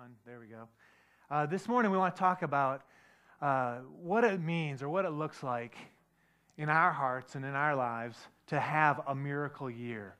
One, there we go. Uh, this morning we want to talk about uh, what it means or what it looks like in our hearts and in our lives to have a miracle year.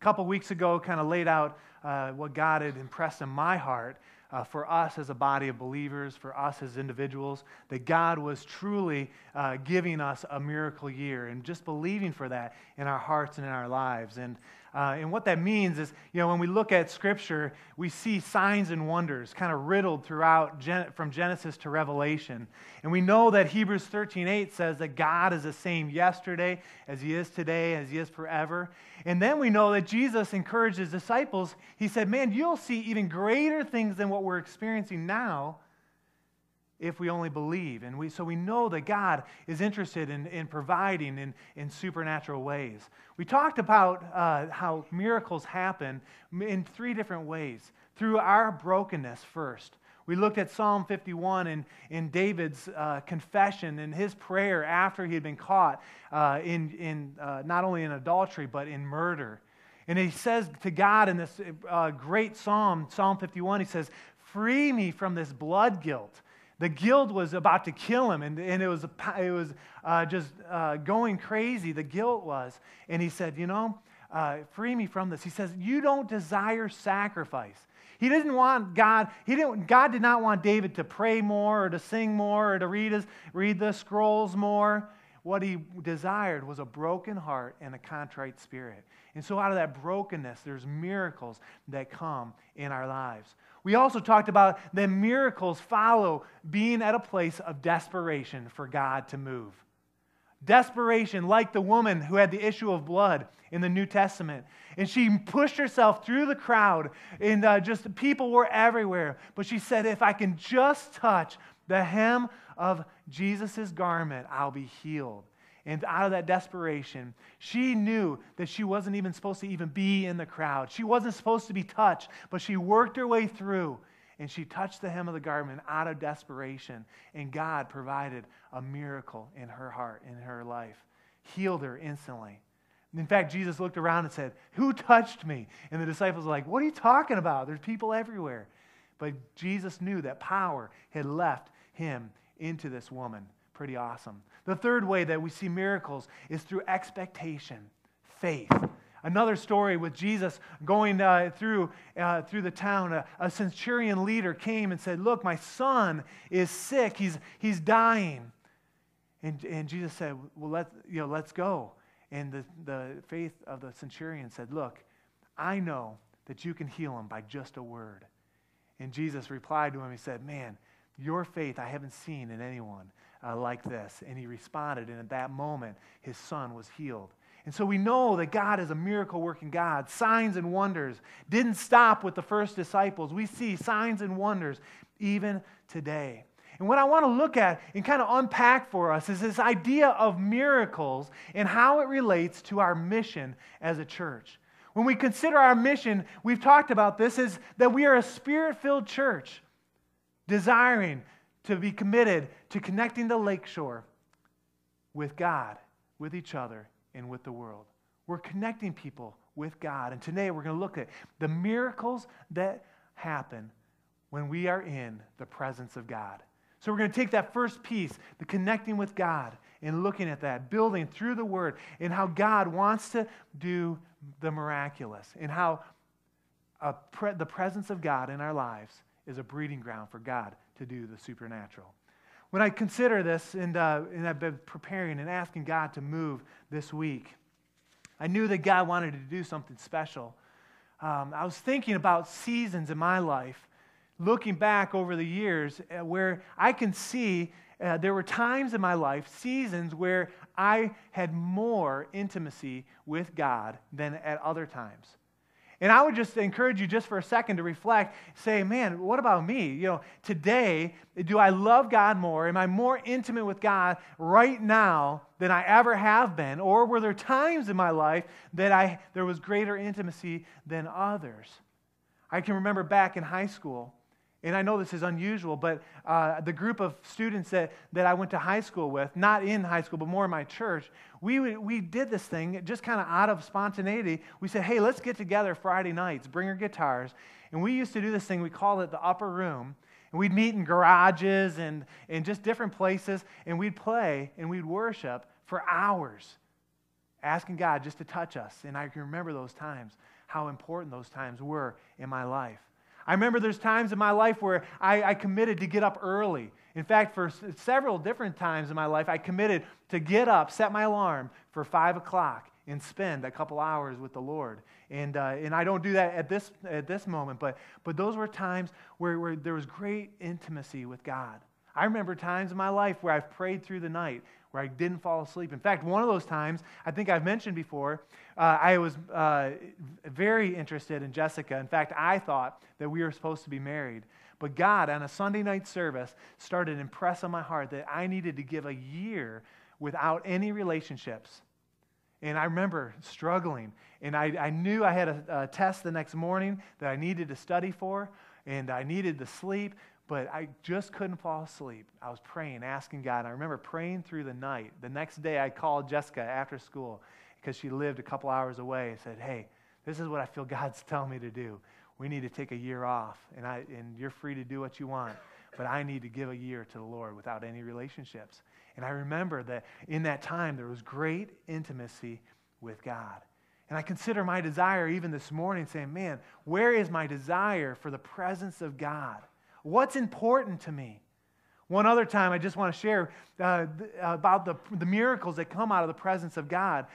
A couple weeks ago, kind of laid out uh, what God had impressed in my heart uh, for us as a body of believers, for us as individuals, that God was truly uh, giving us a miracle year and just believing for that in our hearts and in our lives. And uh, and what that means is, you know, when we look at Scripture, we see signs and wonders kind of riddled throughout Gen- from Genesis to Revelation. And we know that Hebrews 13:8 says that God is the same yesterday as He is today, as He is forever. And then we know that Jesus encouraged His disciples. He said, "Man, you'll see even greater things than what we're experiencing now." If we only believe. And we, so we know that God is interested in, in providing in, in supernatural ways. We talked about uh, how miracles happen in three different ways through our brokenness first. We looked at Psalm 51 and in David's uh, confession and his prayer after he had been caught uh, in, in uh, not only in adultery, but in murder. And he says to God in this uh, great psalm, Psalm 51, he says, Free me from this blood guilt. The guilt was about to kill him, and, and it was, it was uh, just uh, going crazy. The guilt was. And he said, You know, uh, free me from this. He says, You don't desire sacrifice. He didn't want God, he didn't, God did not want David to pray more or to sing more or to read, his, read the scrolls more. What he desired was a broken heart and a contrite spirit. And so, out of that brokenness, there's miracles that come in our lives. We also talked about that miracles follow being at a place of desperation for God to move. Desperation, like the woman who had the issue of blood in the New Testament. And she pushed herself through the crowd, and uh, just people were everywhere. But she said, If I can just touch the hem of Jesus' garment, I'll be healed. And out of that desperation, she knew that she wasn't even supposed to even be in the crowd. She wasn't supposed to be touched, but she worked her way through and she touched the hem of the garment out of desperation. And God provided a miracle in her heart, in her life, healed her instantly. In fact, Jesus looked around and said, Who touched me? And the disciples were like, What are you talking about? There's people everywhere. But Jesus knew that power had left him into this woman. Pretty awesome. The third way that we see miracles is through expectation, faith. Another story with Jesus going uh, through, uh, through the town. A, a, centurion leader came and said, Look, my son is sick. He's, he's dying. And, and Jesus said, Well, let, you know, let's go. And the, the faith of the centurion said, Look, I know that you can heal him by just a word. And Jesus replied to him, He said, Man, your faith I haven't seen in anyone uh, like this. And he responded, and at that moment, his son was healed. And so we know that God is a miracle working God. Signs and wonders didn't stop with the first disciples. We see signs and wonders even today. And what I want to look at and kind of unpack for us is this idea of miracles and how it relates to our mission as a church. When we consider our mission, we've talked about this, is that we are a spirit filled church desiring to be committed to connecting the lakeshore with God, with each other, and with the world. We're connecting people with God. And today we're going to look at the miracles that happen when we are in the presence of God. So we're going to take that first piece, the connecting with God, and looking at that, building through the Word, and how God wants to do the miraculous, and how pre- the presence of God in our lives is a breeding ground for God to do the supernatural. When I consider this, and, uh, and I've been preparing and asking God to move this week, I knew that God wanted to do something special. Um, I was thinking about seasons in my life, looking back over the years, uh, where I can see uh, there were times in my life, seasons where I had more intimacy with God than at other times. And I would just encourage you just for a second to reflect, say, man, what about me? You know, today, do I love God more? Am I more intimate with God right now than I ever have been? Or were there times in my life that I, there was greater intimacy than others? I can remember back in high school, and I know this is unusual, but uh, the group of students that, that I went to high school with, not in high school, but more in my church, we, we did this thing just kind of out of spontaneity. We said, hey, let's get together Friday nights, bring our guitars, And we used to do this thing, we called it the upper room. And we'd meet in garages and, and just different places, and we'd play and we'd worship for hours, asking God just to touch us. And I can remember those times, how important those times were in my life. I remember there's times in my life where I, I committed to get up early. In fact, for s- several different times in my life, I committed to get up, set my alarm for 5 o'clock, and spend a couple hours with the Lord. And, uh, and I don't do that at this, at this moment, but, but those were times where, where there was great intimacy with God. I remember times in my life where I've prayed through the night, where I didn't fall asleep. In fact, one of those times, I think I've mentioned before, uh, I was uh, very interested in Jessica. In fact, I thought that we were supposed to be married. But God, on a Sunday night service, started to impress on my heart that I needed to give a year without any relationships. And I remember struggling. And I, I knew I had a, a test the next morning that I needed to study for, and I needed to sleep but I just couldn't fall asleep. I was praying, asking God. I remember praying through the night. The next day, I called Jessica after school because she lived a couple hours away. I said, Hey, this is what I feel God's telling me to do. We need to take a year off, and, I, and you're free to do what you want, but I need to give a year to the Lord without any relationships. And I remember that in that time, there was great intimacy with God. And I consider my desire even this morning saying, Man, where is my desire for the presence of God? What's important to me? One other time, I just want to share uh, th- about the, the miracles that come out of the presence of God.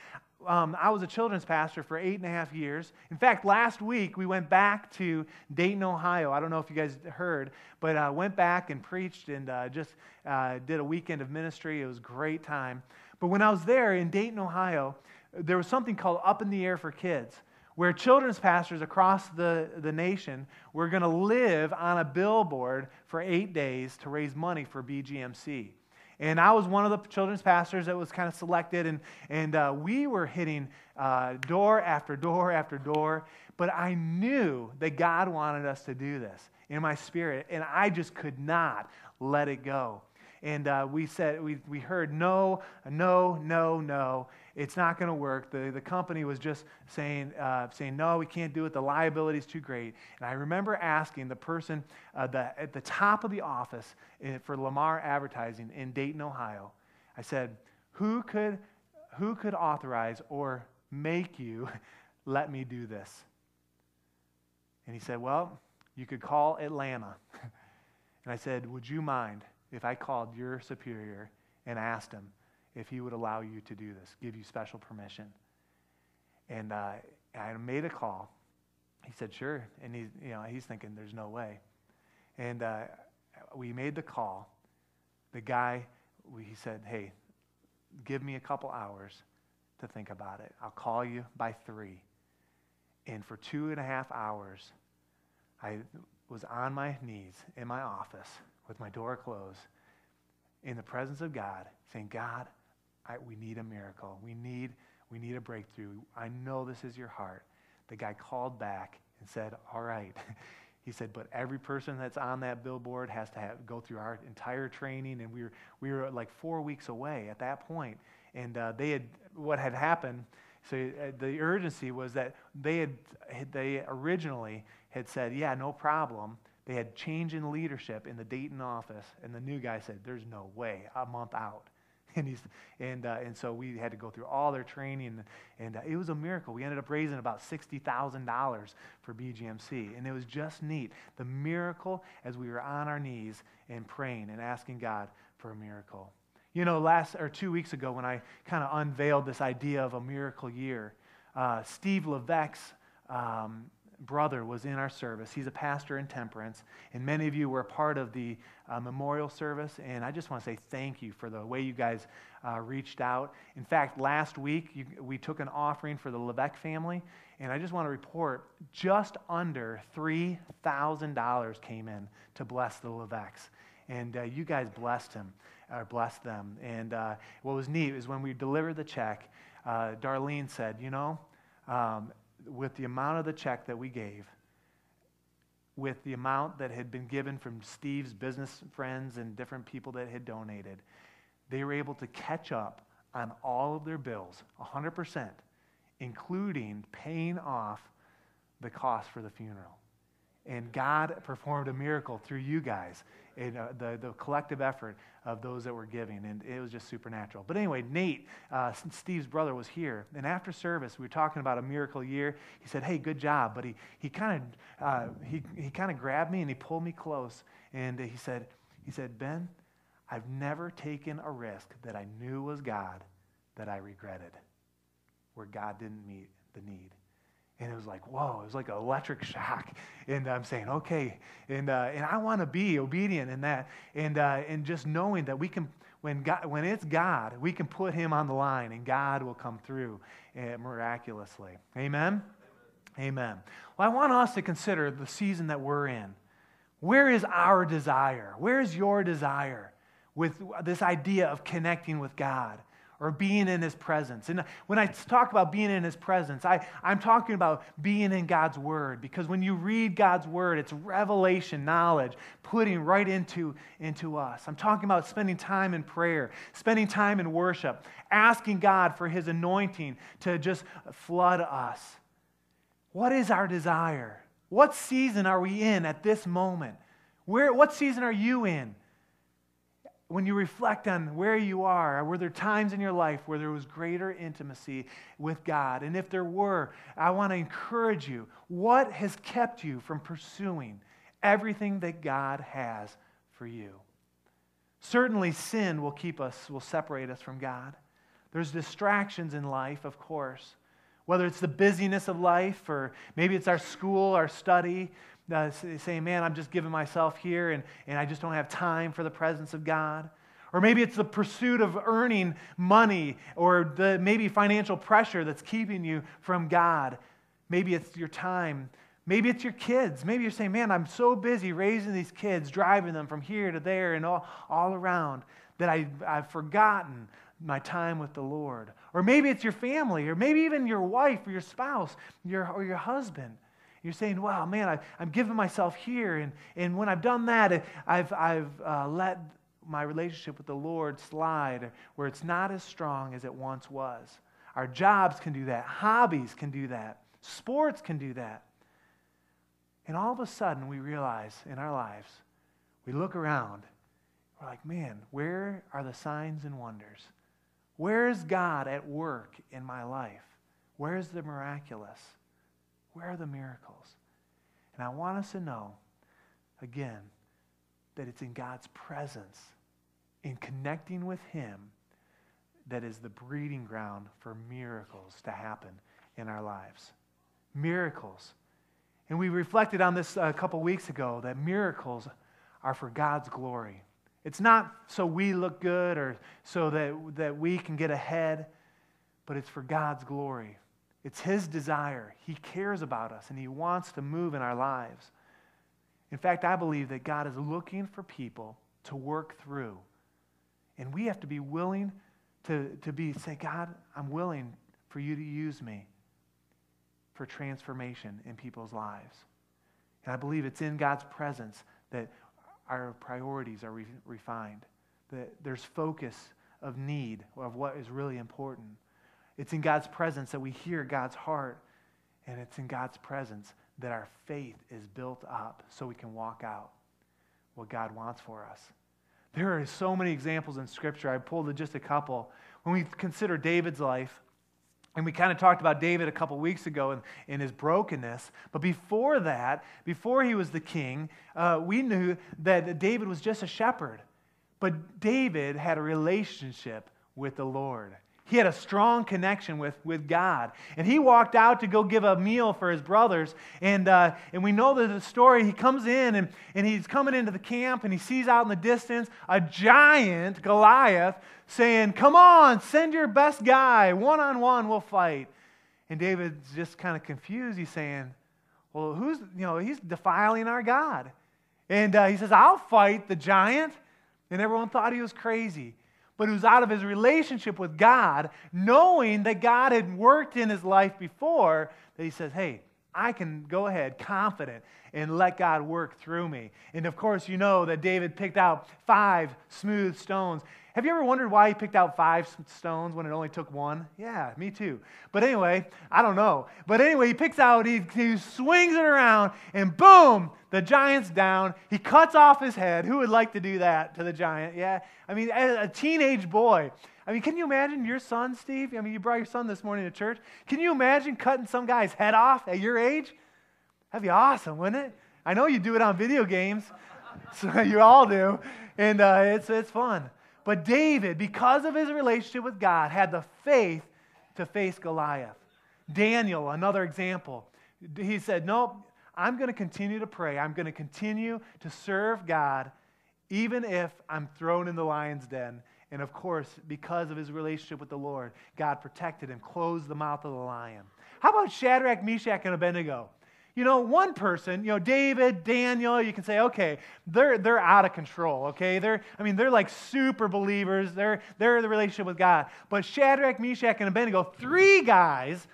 Um, I was a children's pastor for eight and a half years. In fact, last week we went back to Dayton, Ohio. I don't know if you guys heard, but uh, went back and preached and uh, just uh, did a weekend of ministry. It was a great time. But when I was there in Dayton, Ohio, there was something called Up in the Air for Kids where children's pastors across the, the nation were going to live on a billboard for eight days to raise money for BGMC. And I was one of the children's pastors that was kind of selected, and, and uh, we were hitting uh, door after door after door. But I knew that God wanted us to do this in my spirit, and I just could not let it go. And uh, we said, we, we heard no, no, no, no it's not going to work. The, the company was just saying, uh, saying, no, we can't do it. The liability is too great. And I remember asking the person uh, the, at the top of the office for Lamar Advertising in Dayton, Ohio, I said, who could, who could authorize or make you let me do this? And he said, well, you could call Atlanta. and I said, would you mind if I called your superior and asked him if he would allow you to do this, give you special permission. And uh, I made a call. He said, sure. And he's, you know, he's thinking, there's no way. And uh, we made the call. The guy, he said, hey, give me a couple hours to think about it. I'll call you by three. And for two and a half hours, I was on my knees in my office with my door closed in the presence of God, saying, God, I, we need a miracle. We need, we need a breakthrough. I know this is your heart. The guy called back and said, All right. He said, but every person that's on that billboard has to have, go through our entire training. And we were, we were like four weeks away at that point. And uh, they had, what had happened, so uh, the urgency was that they had, they originally had said, yeah, no problem. They had change in leadership in the Dayton office. And the new guy said, there's no way, a month out. And, he's, and, uh, and so we had to go through all their training, and, and uh, it was a miracle. We ended up raising about $60,000 for BGMC, and it was just neat. The miracle as we were on our knees and praying and asking God for a miracle. You know, last or two weeks ago, when I kind of unveiled this idea of a miracle year, uh, Steve Levesque's um, brother was in our service. He's a pastor in Temperance, and many of you were a part of the uh, memorial service. And I just want to say thank you for the way you guys uh, reached out. In fact, last week you, we took an offering for the Levesque family, and I just want to report just under $3,000 came in to bless the Levesques. And uh, you guys blessed him, or blessed them. And uh, what was neat is when we delivered the check, uh, Darlene said, You know, um, with the amount of the check that we gave, with the amount that had been given from Steve's business friends and different people that had donated, they were able to catch up on all of their bills, 100%, including paying off the cost for the funeral. And God performed a miracle through you guys, uh, the, the collective effort of those that were giving. And it was just supernatural. But anyway, Nate, uh, Steve's brother, was here. And after service, we were talking about a miracle year. He said, Hey, good job. But he, he kind of uh, he, he kind of grabbed me and he pulled me close. And he said, he said, Ben, I've never taken a risk that I knew was God that I regretted, where God didn't meet the need. And it was like, whoa, it was like an electric shock. And I'm saying, okay. And, uh, and I want to be obedient in that. And, uh, and just knowing that we can, when, God, when it's God, we can put him on the line and God will come through uh, miraculously. Amen? Amen? Amen. Well, I want us to consider the season that we're in. Where is our desire? Where is your desire with this idea of connecting with God? Or being in his presence. And when I talk about being in his presence, I, I'm talking about being in God's word because when you read God's word, it's revelation, knowledge, putting right into, into us. I'm talking about spending time in prayer, spending time in worship, asking God for his anointing to just flood us. What is our desire? What season are we in at this moment? Where, what season are you in? When you reflect on where you are, were there times in your life where there was greater intimacy with God? And if there were, I want to encourage you what has kept you from pursuing everything that God has for you? Certainly, sin will keep us, will separate us from God. There's distractions in life, of course. Whether it's the busyness of life, or maybe it's our school, our study, uh, saying, man, I'm just giving myself here and, and I just don't have time for the presence of God. Or maybe it's the pursuit of earning money or the maybe financial pressure that's keeping you from God. Maybe it's your time. Maybe it's your kids. Maybe you're saying, man, I'm so busy raising these kids, driving them from here to there and all, all around that I, I've forgotten my time with the Lord. Or maybe it's your family, or maybe even your wife or your spouse your, or your husband. You're saying, wow, man, I, am giving myself here. And, and when I've done that, I've, I've uh, let my relationship with the Lord slide where it's not as strong as it once was. Our jobs can do that, hobbies can do that, sports can do that. And all of a sudden, we realize in our lives, we look around, we're like, man, where are the signs and wonders? Where is God at work in my life? Where's the miraculous? Where are the miracles? And I want us to know, again, that it's in God's presence, in connecting with Him, that is the breeding ground for miracles to happen in our lives. Miracles. And we reflected on this a couple weeks ago that miracles are for God's glory. It's not so we look good or so that, that we can get ahead, but it's for God's glory. It's His desire. He cares about us and He wants to move in our lives. In fact, I believe that God is looking for people to work through. And we have to be willing to, to be, say, God, I'm willing for you to use me for transformation in people's lives. And I believe it's in God's presence that our priorities are re- refined, that there's focus of need, of what is really important. It's in God's presence that we hear God's heart, and it's in God's presence that our faith is built up so we can walk out what God wants for us. There are so many examples in Scripture. I pulled just a couple. When we consider David's life, and we kind of talked about David a couple weeks ago in, in his brokenness. But before that, before he was the king, uh, we knew that David was just a shepherd. But David had a relationship with the Lord. He had a strong connection with, with God. And he walked out to go give a meal for his brothers. And, uh, and we know the story. He comes in and, and he's coming into the camp and he sees out in the distance a giant, Goliath, saying, Come on, send your best guy. One on one, we'll fight. And David's just kind of confused. He's saying, Well, who's, you know, he's defiling our God. And uh, he says, I'll fight the giant. And everyone thought he was crazy but who's out of his relationship with God, knowing that God had worked in his life before, that he says, Hey, I can go ahead confident and let God work through me. And of course, you know that David picked out five smooth stones. Have you ever wondered why he picked out five stones when it only took one? Yeah, me too. But anyway, I don't know. But anyway, he picks out, he, he swings it around, and boom, the giant's down. He cuts off his head. Who would like to do that to the giant? Yeah. I mean, a teenage boy. I mean, can you imagine your son, Steve? I mean, you brought your son this morning to church. Can you imagine cutting some guy's head off at your age? That'd be awesome, wouldn't it? I know you do it on video games. So you all do. And uh, it's, it's fun. But David, because of his relationship with God, had the faith to face Goliath. Daniel, another example, he said, Nope, I'm going to continue to pray. I'm going to continue to serve God, even if I'm thrown in the lion's den. And of course, because of his relationship with the Lord, God protected him, closed the mouth of the lion. How about Shadrach, Meshach, and Abednego? You know, one person, you know, David, Daniel, you can say, okay, they're, they're out of control, okay? They're, I mean, they're like super believers. They're, they're in the relationship with God. But Shadrach, Meshach, and Abednego, three guys,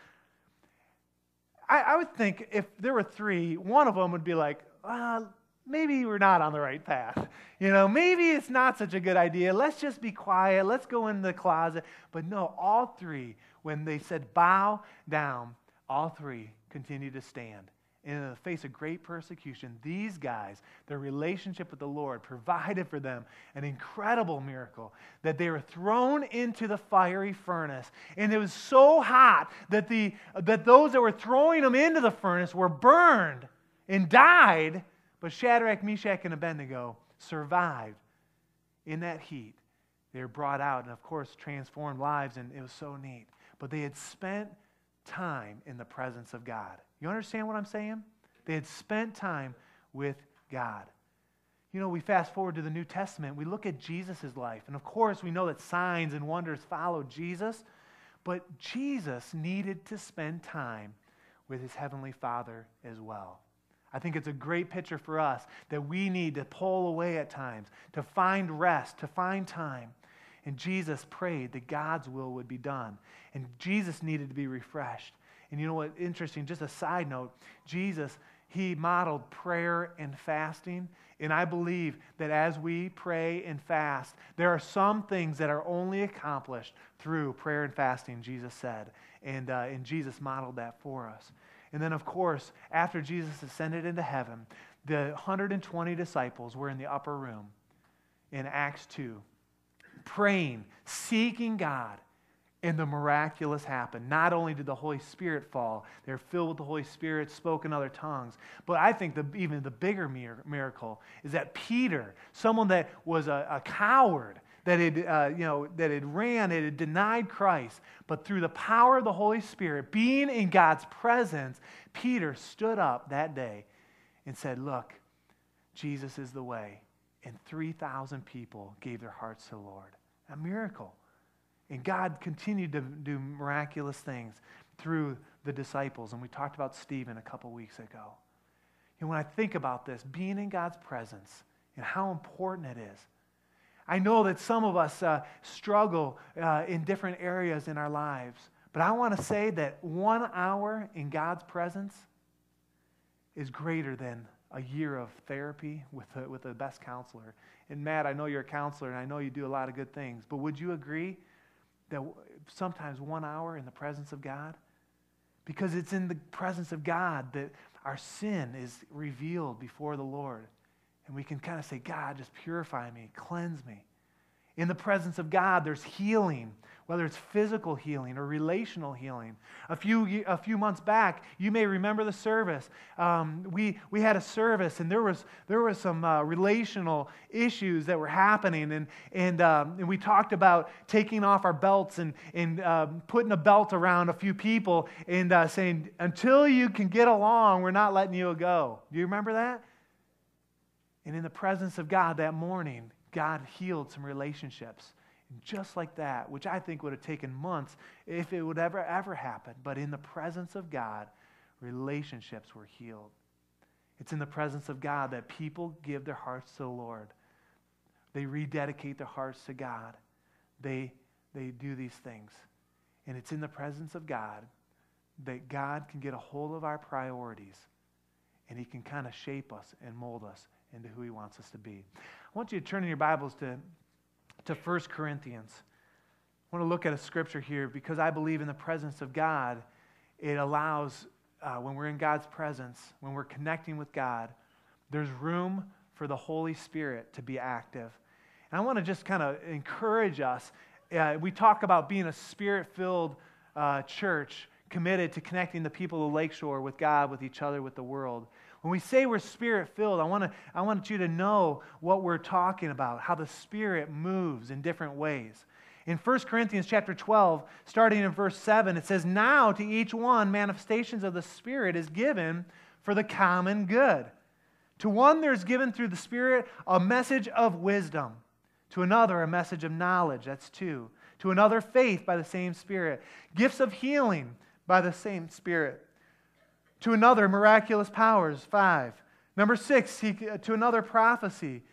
I, I would think if there were three, one of them would be like, uh, maybe we're not on the right path. You know, maybe it's not such a good idea. Let's just be quiet. Let's go in the closet. But no, all three, when they said bow down, all three continued to stand in the face of great persecution, these guys, their relationship with the Lord, provided for them an incredible miracle that they were thrown into the fiery furnace. And it was so hot that, the, that those that were throwing them into the furnace were burned and died. But Shadrach, Meshach, and Abednego survived in that heat. They were brought out and, of course, transformed lives, and it was so neat. But they had spent time in the presence of God. You understand what I'm saying? They had spent time with God. You know, we fast forward to the New Testament, we look at Jesus' life. And of course, we know that signs and wonders followed Jesus, but Jesus needed to spend time with his heavenly Father as well. I think it's a great picture for us that we need to pull away at times, to find rest, to find time. And Jesus prayed that God's will would be done. And Jesus needed to be refreshed. And you know what? Interesting, just a side note Jesus, he modeled prayer and fasting. And I believe that as we pray and fast, there are some things that are only accomplished through prayer and fasting, Jesus said. And, uh, and Jesus modeled that for us. And then, of course, after Jesus ascended into heaven, the 120 disciples were in the upper room in Acts 2, praying, seeking God and the miraculous happened. Not only did the Holy Spirit fall, they were filled with the Holy Spirit, spoke in other tongues. But I think the, even the bigger miracle is that Peter, someone that was a, a coward, that had, uh, you know, that had ran, it had denied Christ, but through the power of the Holy Spirit, being in God's presence, Peter stood up that day and said, Look, Jesus is the way. And 3,000 people gave their hearts to the Lord. A miracle. And God continued to do miraculous things through the disciples. And we talked about Stephen a couple weeks ago. And when I think about this, being in God's presence and how important it is, I know that some of us uh, struggle uh, in different areas in our lives. But I want to say that one hour in God's presence is greater than a year of therapy with, with the best counselor. And Matt, I know you're a counselor and I know you do a lot of good things, but would you agree that sometimes one hour in the presence of God? Because it's in the presence of God that our sin is revealed before the Lord. And we can kind of say, God, just purify me, cleanse me. In the presence of God, there's healing whether it's physical healing or relational healing. A few, a few months back, you may remember the service. Um, we, we had a service, and there was, there was some uh, relational issues that were happening. And, and, um, and we talked about taking off our belts and, and uh, putting a belt around a few people and uh, saying, until you can get along, we're not letting you go. Do you remember that? And in the presence of God that morning, God healed some relationships. And just like that, which I think would have taken months if it would ever, ever happen, but in the presence of God, relationships were healed. It's in the presence of God that people give their hearts to the Lord. They rededicate their hearts to God. They, they do these things. And it's in the presence of God that God can get a hold of our priorities and He can kind of shape us and mold us into who He wants us to be. I want you to turn in your Bibles to, to 1 Corinthians. I want to look at a scripture here because I believe in the presence of God, it allows, uh, when we're in God's presence, when we're connecting with God, there's room for the Holy Spirit to be active. And I want to just kind of encourage us. Uh, we talk about being a spirit filled uh, church committed to connecting the people of Lakeshore with God, with each other, with the world. When we say we're spirit filled, I, wanna, I want you to know what we're talking about, how the Spirit moves in different ways. In 1 Corinthians chapter 12, starting in verse 7, it says, Now to each one manifestations of the Spirit is given for the common good. To one there's given through the Spirit a message of wisdom, to another a message of knowledge, that's two. To another faith by the same Spirit, gifts of healing by the same Spirit. To another miraculous powers, five. Number six, he, uh, to another prophecy,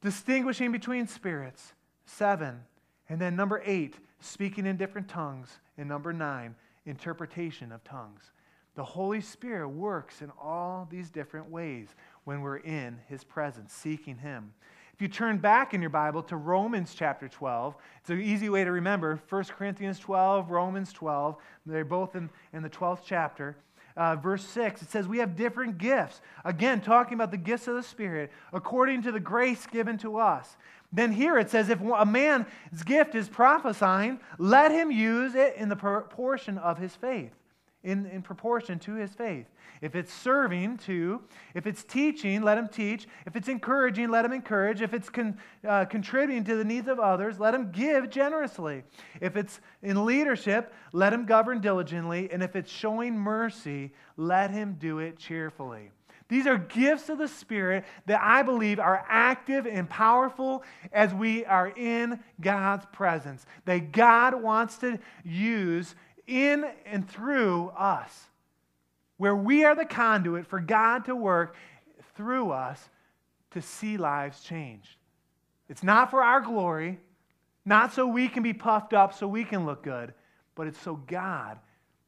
distinguishing between spirits, seven. And then number eight, speaking in different tongues. And number nine, interpretation of tongues. The Holy Spirit works in all these different ways when we're in His presence, seeking Him. If you turn back in your Bible to Romans chapter 12, it's an easy way to remember 1 Corinthians 12, Romans 12. They're both in, in the 12th chapter. Uh, verse 6, it says, We have different gifts. Again, talking about the gifts of the Spirit, according to the grace given to us. Then here it says, If a man's gift is prophesying, let him use it in the proportion of his faith in, in proportion to his faith. If it's serving to, if it's teaching, let him teach. If it's encouraging, let him encourage. If it's con, uh, contributing to the needs of others, let him give generously. If it's in leadership, let him govern diligently. And if it's showing mercy, let him do it cheerfully. These are gifts of the Spirit that I believe are active and powerful as we are in God's presence. That God wants to use in and through us, where we are the conduit for God to work through us to see lives changed. It's not for our glory, not so we can be puffed up, so we can look good, but it's so God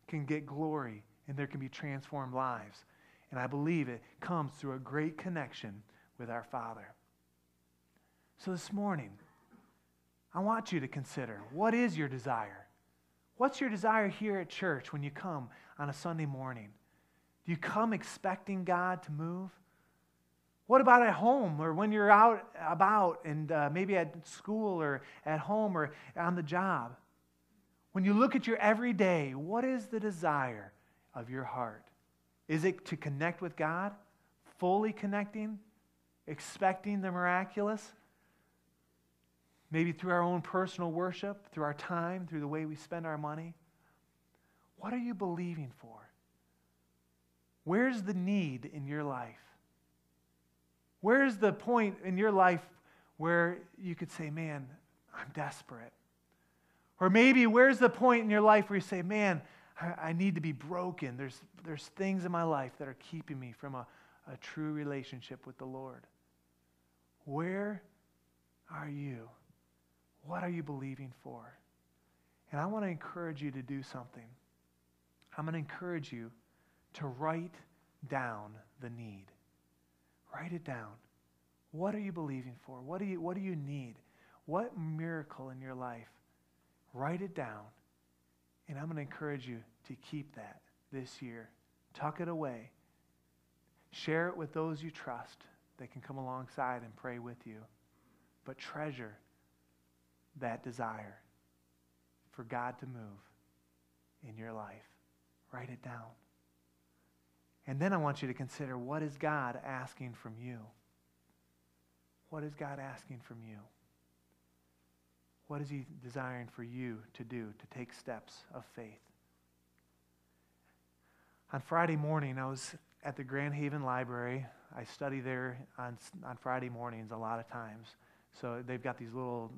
can get glory and there can be transformed lives. And I believe it comes through a great connection with our Father. So this morning, I want you to consider what is your desire? What's your desire here at church when you come on a Sunday morning? Do you come expecting God to move? What about at home or when you're out about and uh, maybe at school or at home or on the job? When you look at your everyday, what is the desire of your heart? Is it to connect with God, fully connecting, expecting the miraculous? Maybe through our own personal worship, through our time, through the way we spend our money? What are you believing for? Where's the need in your life? Where's the point in your life where you could say, man, I'm desperate? Or maybe where's the point in your life where you say, man, I, I need to be broken? There's, there's things in my life that are keeping me from a, a true relationship with the Lord. Where are you? What are you believing for? And I want to encourage you to do something. I'm going to encourage you to write down the need. Write it down. What are you believing for? What do you, what do you need? What miracle in your life? Write it down. And I'm going to encourage you to keep that this year. Tuck it away. Share it with those you trust that can come alongside and pray with you. But treasure that desire for God to move in your life. Write it down. And then I want you to consider what is God asking from you? What is God asking from you? What is He desiring for you to do to take steps of faith? On Friday morning, I was at the Grand Haven Library. I study there on, on Friday mornings a lot of times. So they've got these little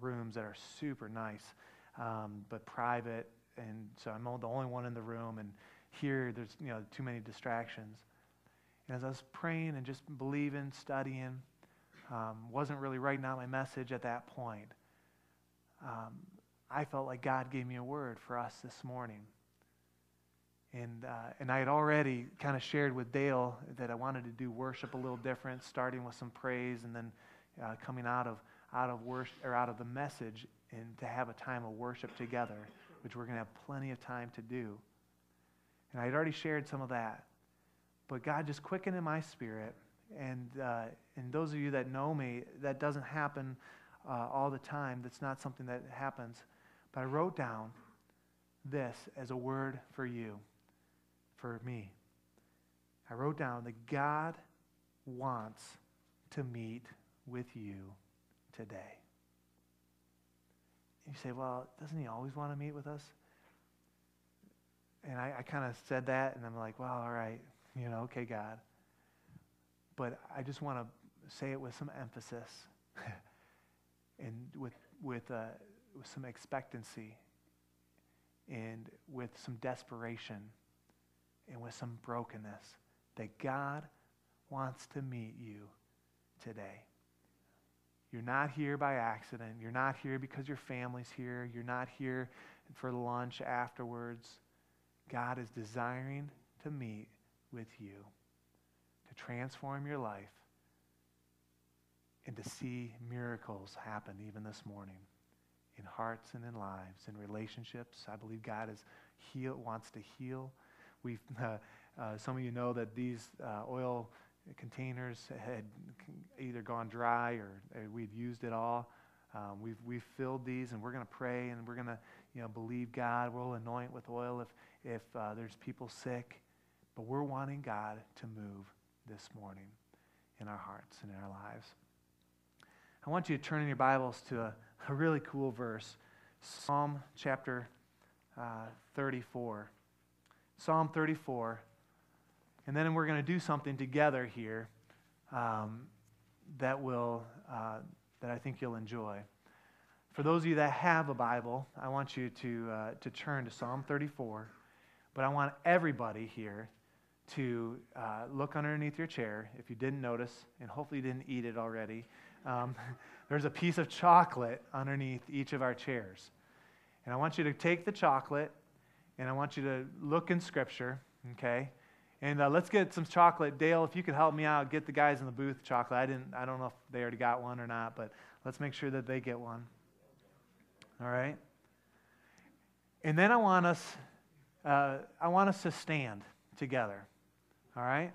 rooms that are super nice, um, but private. And so I'm the only one in the room. And here, there's you know too many distractions. And as I was praying and just believing, studying, um, wasn't really writing out my message at that point. Um, I felt like God gave me a word for us this morning. And, uh, and I had already kind of shared with Dale that I wanted to do worship a little different, starting with some praise and then uh, coming out of, out of worship or out of the message and to have a time of worship together, which we're going to have plenty of time to do. And I had already shared some of that. But God just quickened in my spirit. And, uh, and those of you that know me, that doesn't happen uh, all the time. That's not something that happens. But I wrote down this as a word for you for me. I wrote down that God wants to meet with you today. You say, well, doesn't he always want to meet with us? And I, I kind of said that, and I'm like, well, all right, you know, okay, God. But I just want to say it with some emphasis and with, with, uh, with some expectancy and with some desperation and with some brokenness that God wants to meet you today. You're not here by accident. You're not here because your family's here. You're not here for lunch afterwards. God is desiring to meet with you, to transform your life, and to see miracles happen even this morning in hearts and in lives, in relationships. I believe God is heal, wants to heal we uh, uh, some of you know that these uh, oil containers had either gone dry or, or we'd used it all. Um, we've, we've filled these and we're going to pray and we're going to you know, believe God. We'll anoint with oil if, if uh, there's people sick. But we're wanting God to move this morning in our hearts and in our lives. I want you to turn in your Bibles to a, a really cool verse Psalm chapter uh, 34. Psalm 34. And then we're going to do something together here um, that will uh, that I think you'll enjoy. For those of you that have a Bible, I want you to uh, to turn to Psalm 34. But I want everybody here to uh, look underneath your chair if you didn't notice, and hopefully you didn't eat it already. Um, there's a piece of chocolate underneath each of our chairs. And I want you to take the chocolate and I want you to look in Scripture, okay? And uh, let's get some chocolate. Dale, if you could help me out, get the guys in the booth chocolate. I didn't. I don't know if they already got one or not, but let's make sure that they get one. All right. And then I want us. Uh, I want us to stand together. All right.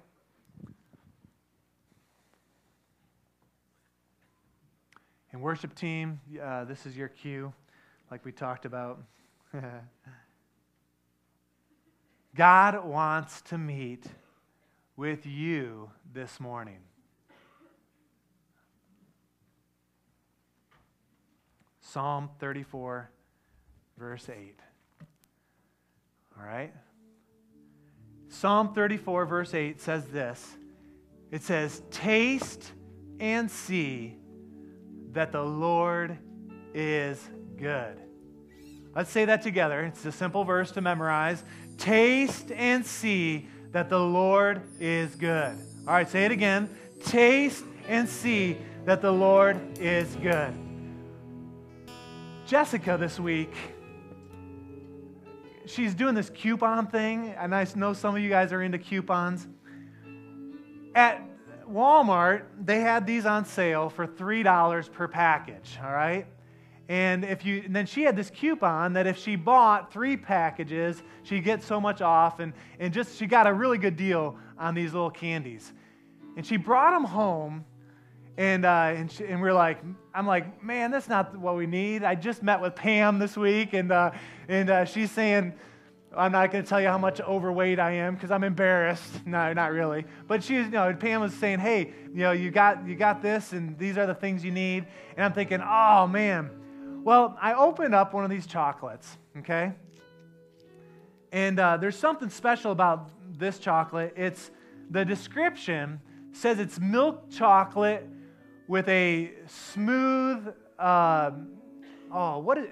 And worship team, uh, this is your cue, like we talked about. God wants to meet with you this morning. Psalm 34, verse 8. All right? Psalm 34, verse 8 says this it says, Taste and see that the Lord is good. Let's say that together. It's a simple verse to memorize. Taste and see that the Lord is good. All right, say it again. Taste and see that the Lord is good. Jessica this week, she's doing this coupon thing, and I know some of you guys are into coupons. At Walmart, they had these on sale for $3 per package, all right? And if you and then she had this coupon that if she bought three packages, she'd get so much off, and, and just she got a really good deal on these little candies. And she brought them home, and uh, and, she, and we're like, I'm like, man, that's not what we need. I just met with Pam this week, and uh, and uh, she's saying. I'm not going to tell you how much overweight I am because I'm embarrassed. No, not really. But she's, you know, Pam was saying, "Hey, you know, you got you got this, and these are the things you need." And I'm thinking, "Oh man, well, I opened up one of these chocolates, okay? And uh, there's something special about this chocolate. It's the description says it's milk chocolate with a smooth, uh, oh, what is,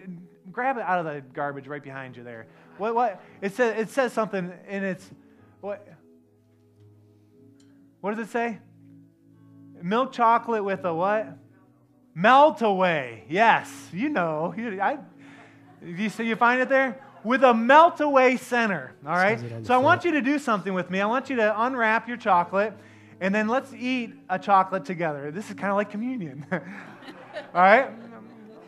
grab it out of the garbage right behind you there. What, what, it says, it says something and it's, what, what does it say? Milk chocolate with a what? Melt away. Yes, you know. I, you see, you find it there? with a melt away center. All right? Says it on the So I want you to do something with me. I want you to unwrap your chocolate and then let's eat a chocolate together. This is kind of like communion. all right?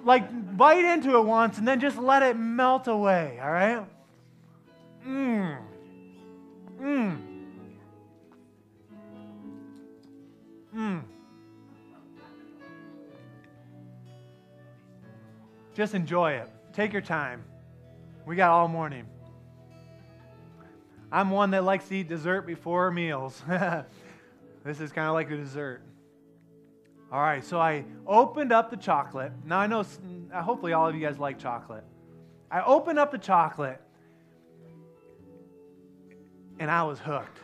Like bite into it once and then just let it melt away. All right? Mmm. Mmm. Mmm. Just enjoy it. Take your time. We got all morning. I'm one that likes to eat dessert before meals. this is kind of like a dessert. All right, so I opened up the chocolate. Now I know, uh, hopefully, all of you guys like chocolate. I opened up the chocolate and I was hooked.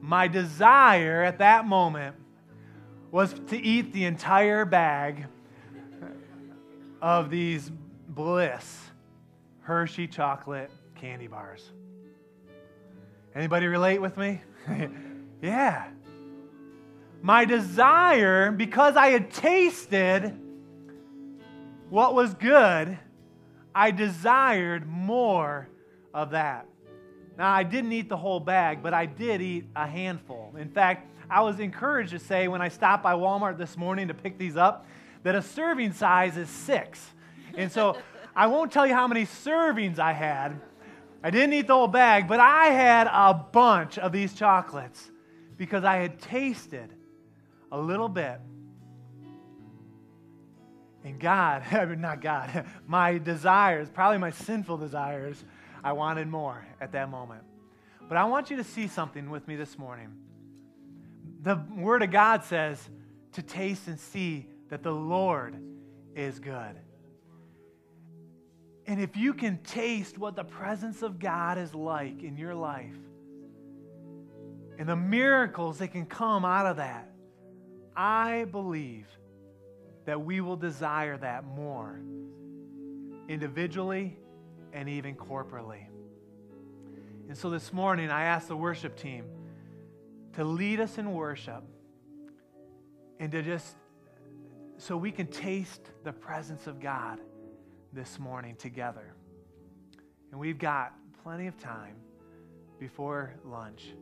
My desire at that moment was to eat the entire bag of these Bliss Hershey chocolate candy bars. Anybody relate with me? yeah. My desire, because I had tasted what was good, I desired more of that. Now, I didn't eat the whole bag, but I did eat a handful. In fact, I was encouraged to say when I stopped by Walmart this morning to pick these up that a serving size is six. And so I won't tell you how many servings I had. I didn't eat the whole bag, but I had a bunch of these chocolates because I had tasted a little bit. And God, I mean, not God, my desires, probably my sinful desires, I wanted more at that moment. But I want you to see something with me this morning. The Word of God says to taste and see that the Lord is good. And if you can taste what the presence of God is like in your life and the miracles that can come out of that, I believe that we will desire that more individually and even corporately. And so this morning, I asked the worship team to lead us in worship and to just so we can taste the presence of God this morning together. And we've got plenty of time before lunch.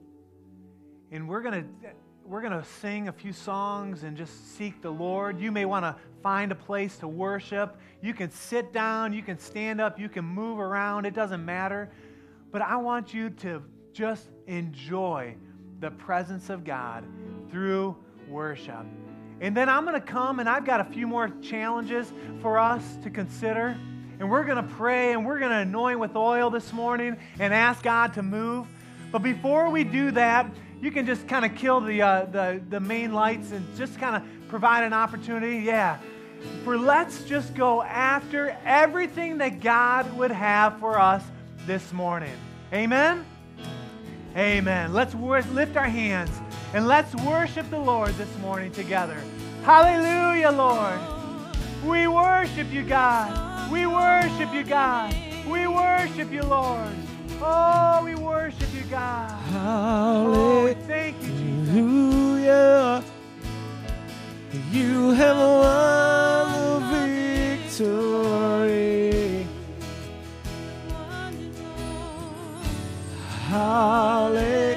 And we're going to we're going to sing a few songs and just seek the Lord. You may want to find a place to worship. You can sit down, you can stand up, you can move around, it doesn't matter. But I want you to just enjoy the presence of God through worship. And then I'm going to come and I've got a few more challenges for us to consider. And we're going to pray and we're going to anoint with oil this morning and ask God to move. But before we do that, you can just kind of kill the, uh, the, the main lights and just kind of provide an opportunity. Yeah. For let's just go after everything that God would have for us this morning. Amen? Amen. Let's lift our hands and let's worship the Lord this morning together. Hallelujah, Lord. We worship you, God. We worship you, God. We worship you, Lord. Oh, we worship you, God. Oh, thank you, Jesus. Hallelujah. You have won the victory. Hallelujah.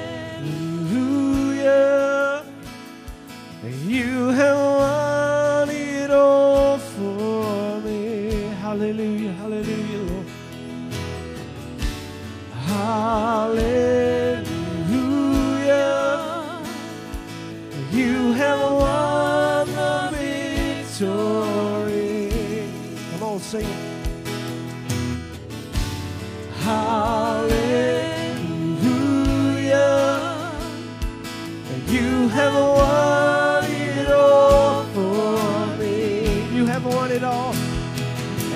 Sing it. Hallelujah. You have won it all for me. You have won it all.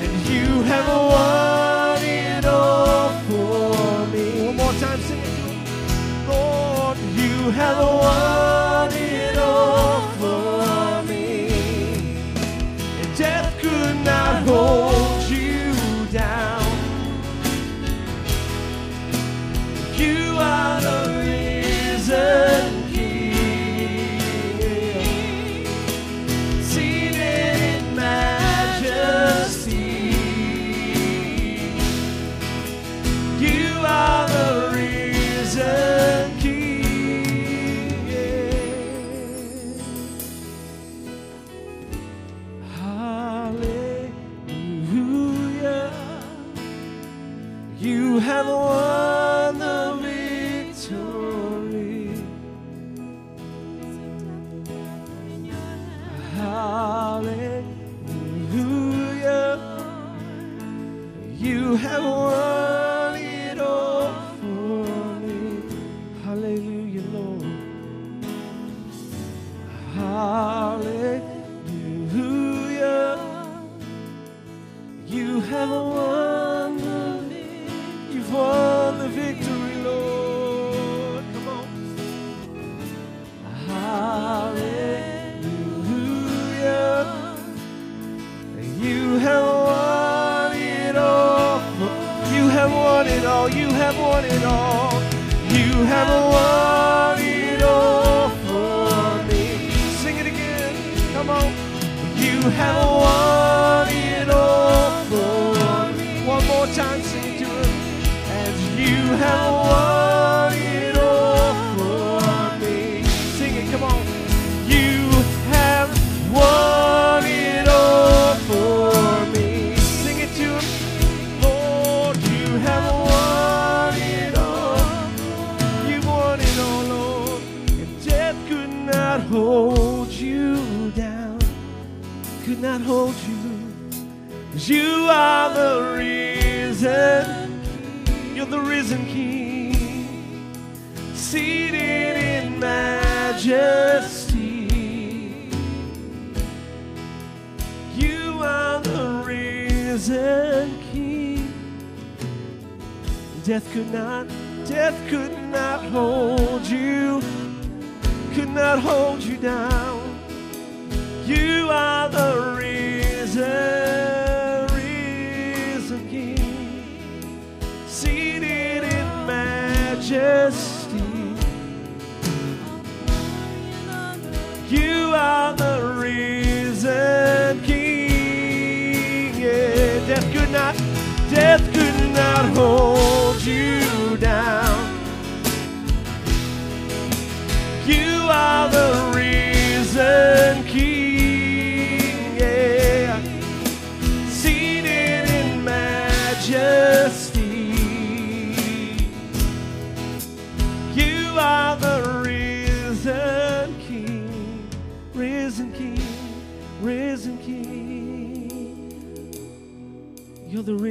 And you have won it all for me. One more time, sing it. Lord, you have won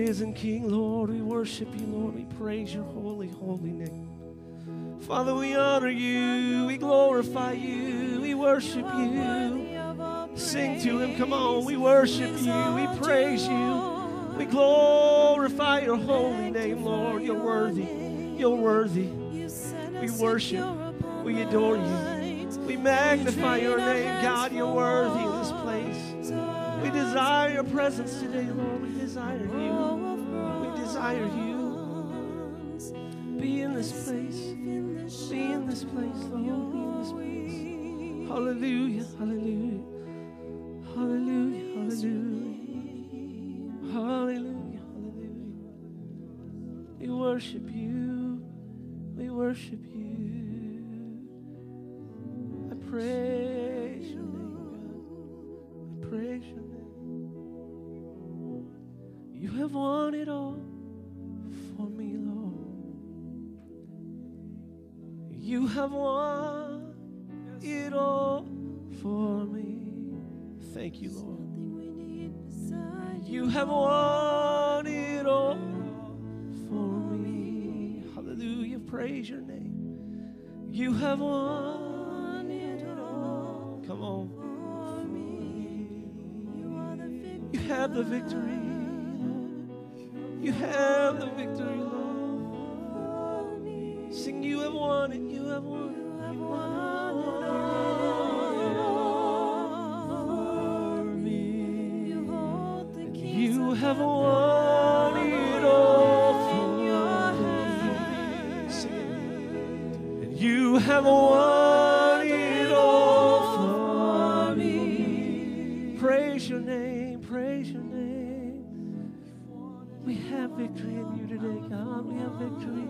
risen King, Lord. We worship you, Lord. We praise your holy, holy name. Father, we honor you. We glorify you. We worship you. Sing to him. Come on. We worship you. We praise you. We glorify your holy name, Lord. You're worthy. You're worthy. We worship. We adore you. We magnify your name, God. You're worthy desire your presence today, Lord. We desire you. We desire you. Be in this place. Be in this place, Lord. Be in this place. Hallelujah. Hallelujah. Hallelujah. Hallelujah. Hallelujah. Hallelujah. We worship you. We worship you. I praise your name, God. I praise your name. You have won it all for me, Lord. You have won it all for me. Thank you, Lord. You have won it all for me. Hallelujah. Praise your name. You have won it all. Come on. You have the victory. You have the victory, Lord. Sing, you have won it. You have won it. You have won it all for me. You have won it all for me. Sing it. And you have won victory in you today, God. We have victory.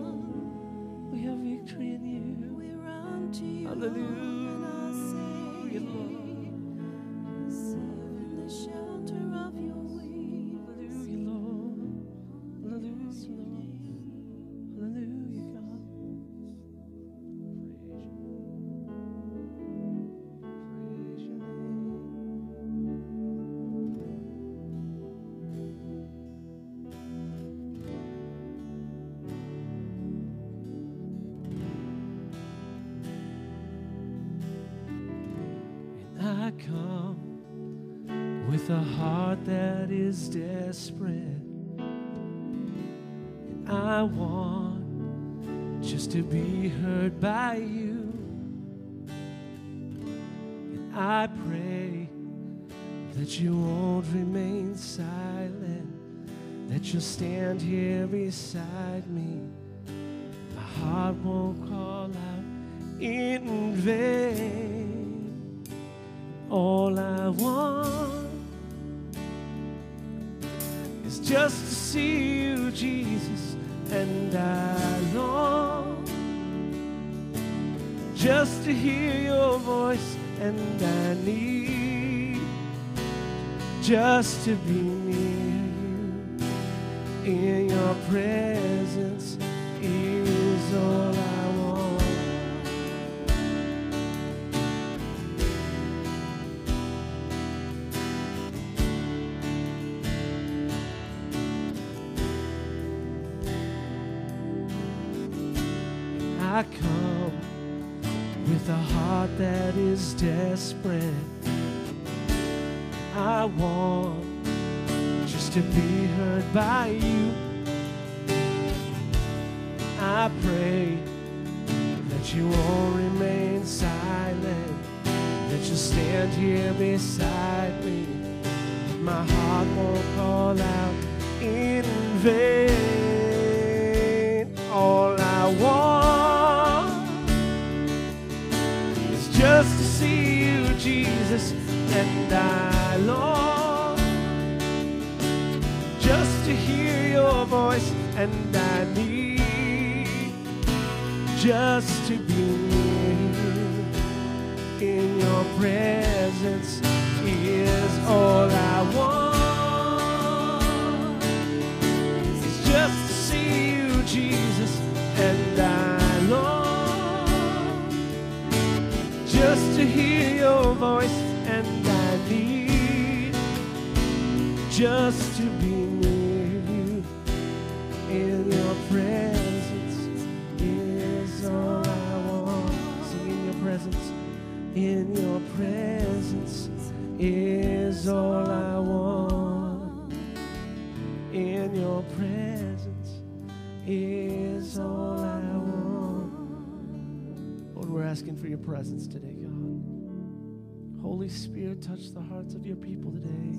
Is desperate. And I want just to be heard by you. And I pray that you won't remain silent, that you'll stand here beside me. My heart won't call out in vain. See you, Jesus, and I long just to hear your voice, and I need just to be near you. In your presence is all desperate. I want just to be heard by you. I pray that you won't remain silent, that you'll stand here beside me. My heart won't call out in vain. Jesus, and I long just to hear your voice, and I need just to be. In your presence is all I want. Voice, and I need just to be near you. In your presence is all I want. Sing in your presence, in your presence is all I want. In your presence is all I want. Lord, we're asking for your presence today. Holy Spirit, touch the hearts of your people today.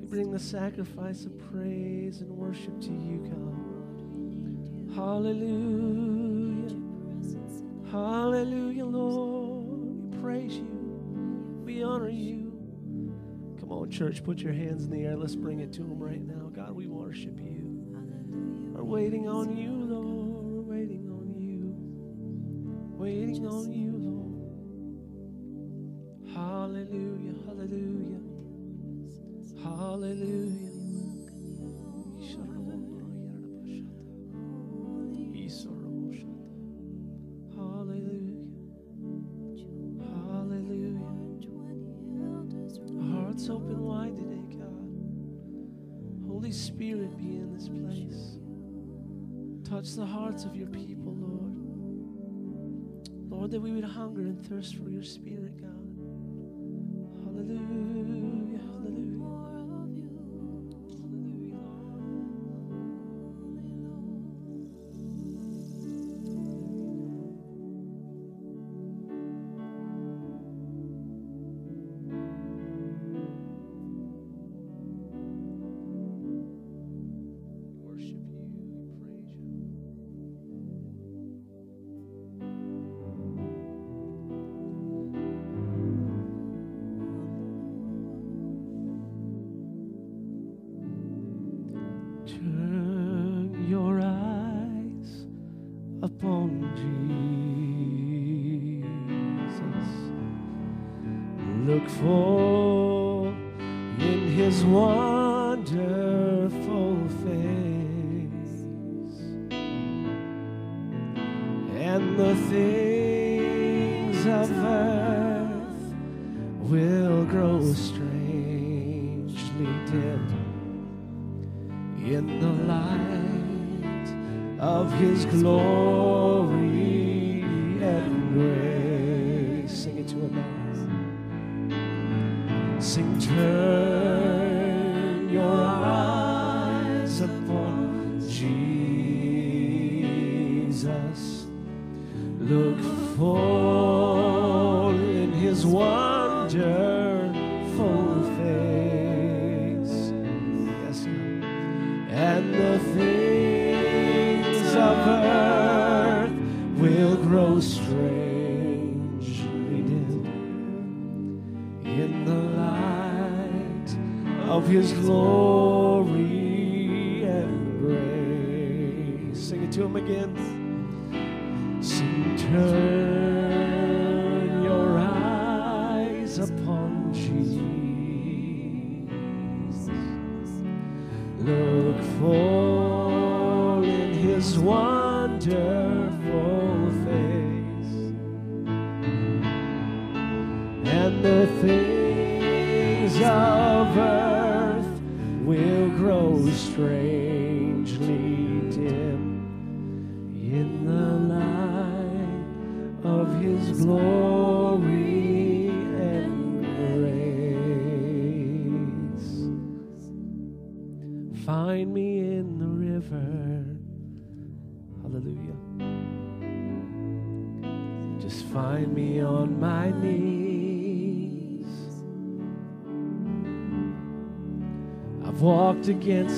We bring the sacrifice of praise and worship to you, God. Hallelujah. Hallelujah, Lord. We praise you. We honor you. Come on, church, put your hands in the air. Let's bring it to him right now. God, we worship you. We're waiting on you, Lord. We're waiting on you. Waiting on you. Hallelujah. Hallelujah. Hallelujah. Hallelujah. Hallelujah. Our hearts open wide today, God. Holy Spirit, be in this place. Touch the hearts of your people, Lord. Lord, that we would hunger and thirst for your Spirit, God.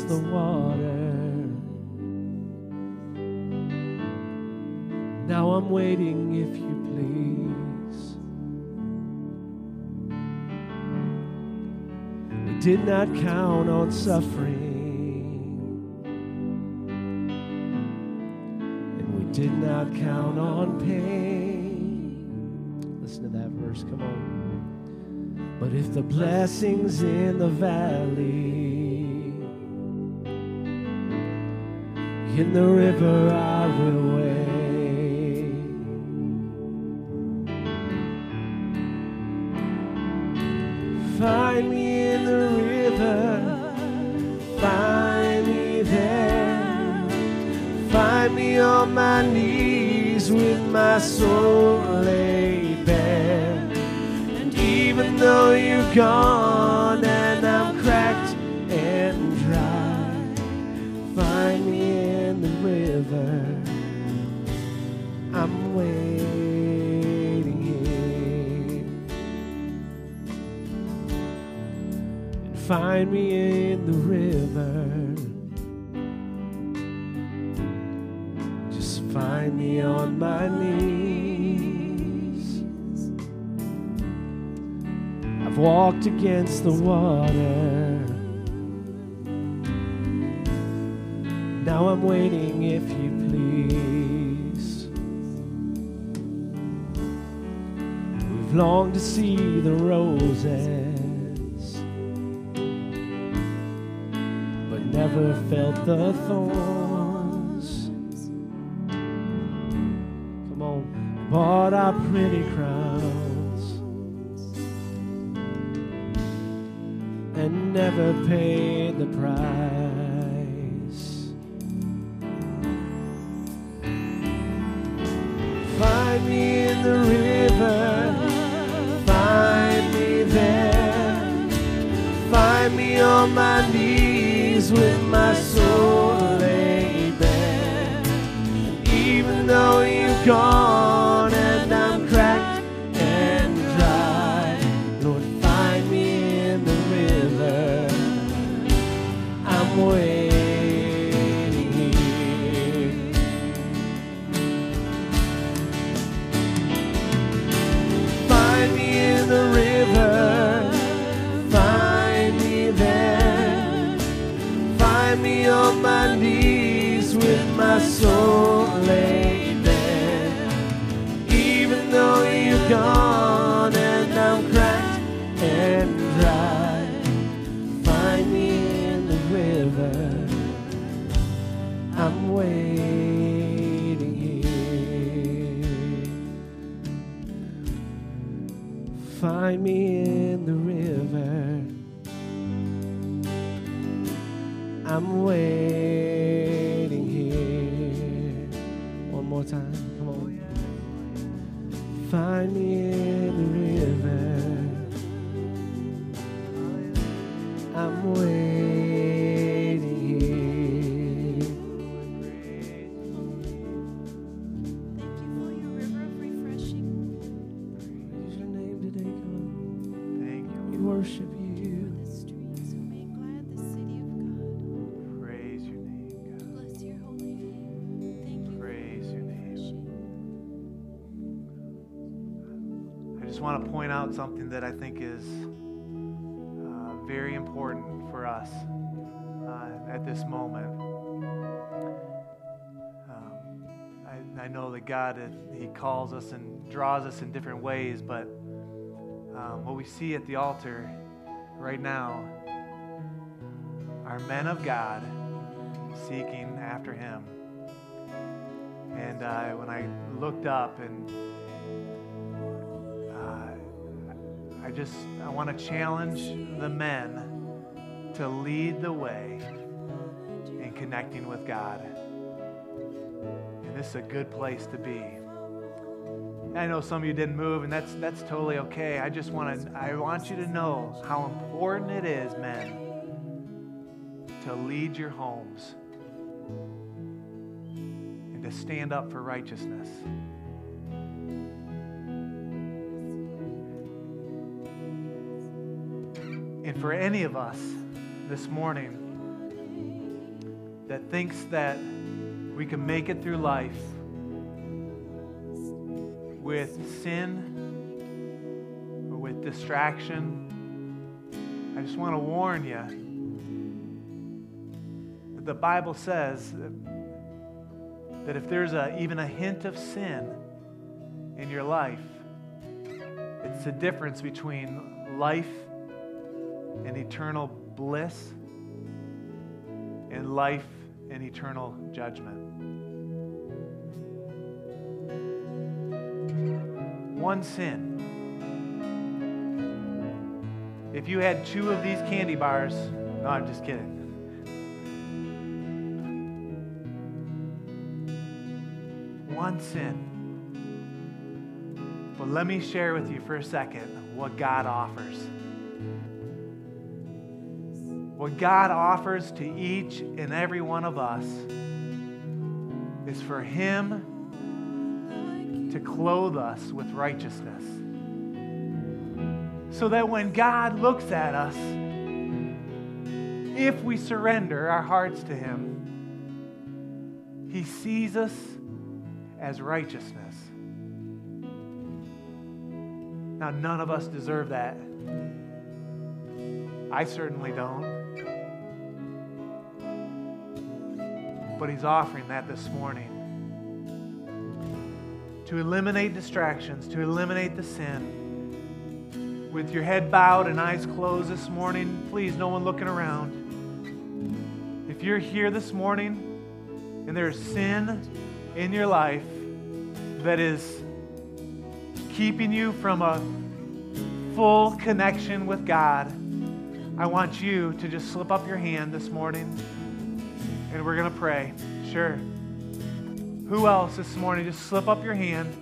The water. Now I'm waiting if you please. We did not count on suffering. and we did not count on pain. Listen to that verse, come on. But if the blessings in the valley, in the river I will wait. Find me in the river, find me there. Find me on my knees with my soul laid bare. And even though you're gone find me in the river. Just find me on my knees. I've walked against the water. Now I'm waiting if you please. We've longed to see the roses, never felt the thorns. Come on, bought our pretty crowns and never paid the price. Find me in the river, find me there. Find me on my knees with my soul soul something that I think is uh, very important for us uh, at this moment. Um, I, I know that God, uh, He calls us and draws us in different ways, but um, what we see at the altar right now are men of God seeking after Him. And uh, when I looked up and I just I want to challenge the men to lead the way in connecting with God. And this is a good place to be. I know some of you didn't move, and that's that's totally okay. I just want to I want you to know how important it is, men, to lead your homes and to stand up for righteousness. And for any of us this morning that thinks that we can make it through life with sin or with distraction, I just want to warn you that the Bible says that if there's a, even a hint of sin in your life, it's the difference between life and eternal bliss and life and eternal judgment. One sin. If you had two of these candy bars, no, I'm just kidding. One sin. But let me share with you for a second what God offers. What God offers to each and every one of us is for Him to clothe us with righteousness. So that when God looks at us, if we surrender our hearts to Him, He sees us as righteousness. Now, none of us deserve that. I certainly don't. But He's offering that this morning to eliminate distractions, to eliminate the sin. With your head bowed and eyes closed this morning, please, no one looking around. If you're here this morning and there's sin in your life that is keeping you from a full connection with God, I want you to just slip up your hand this morning and we're going to pray. Sure. Who else this morning? Just slip up your hand.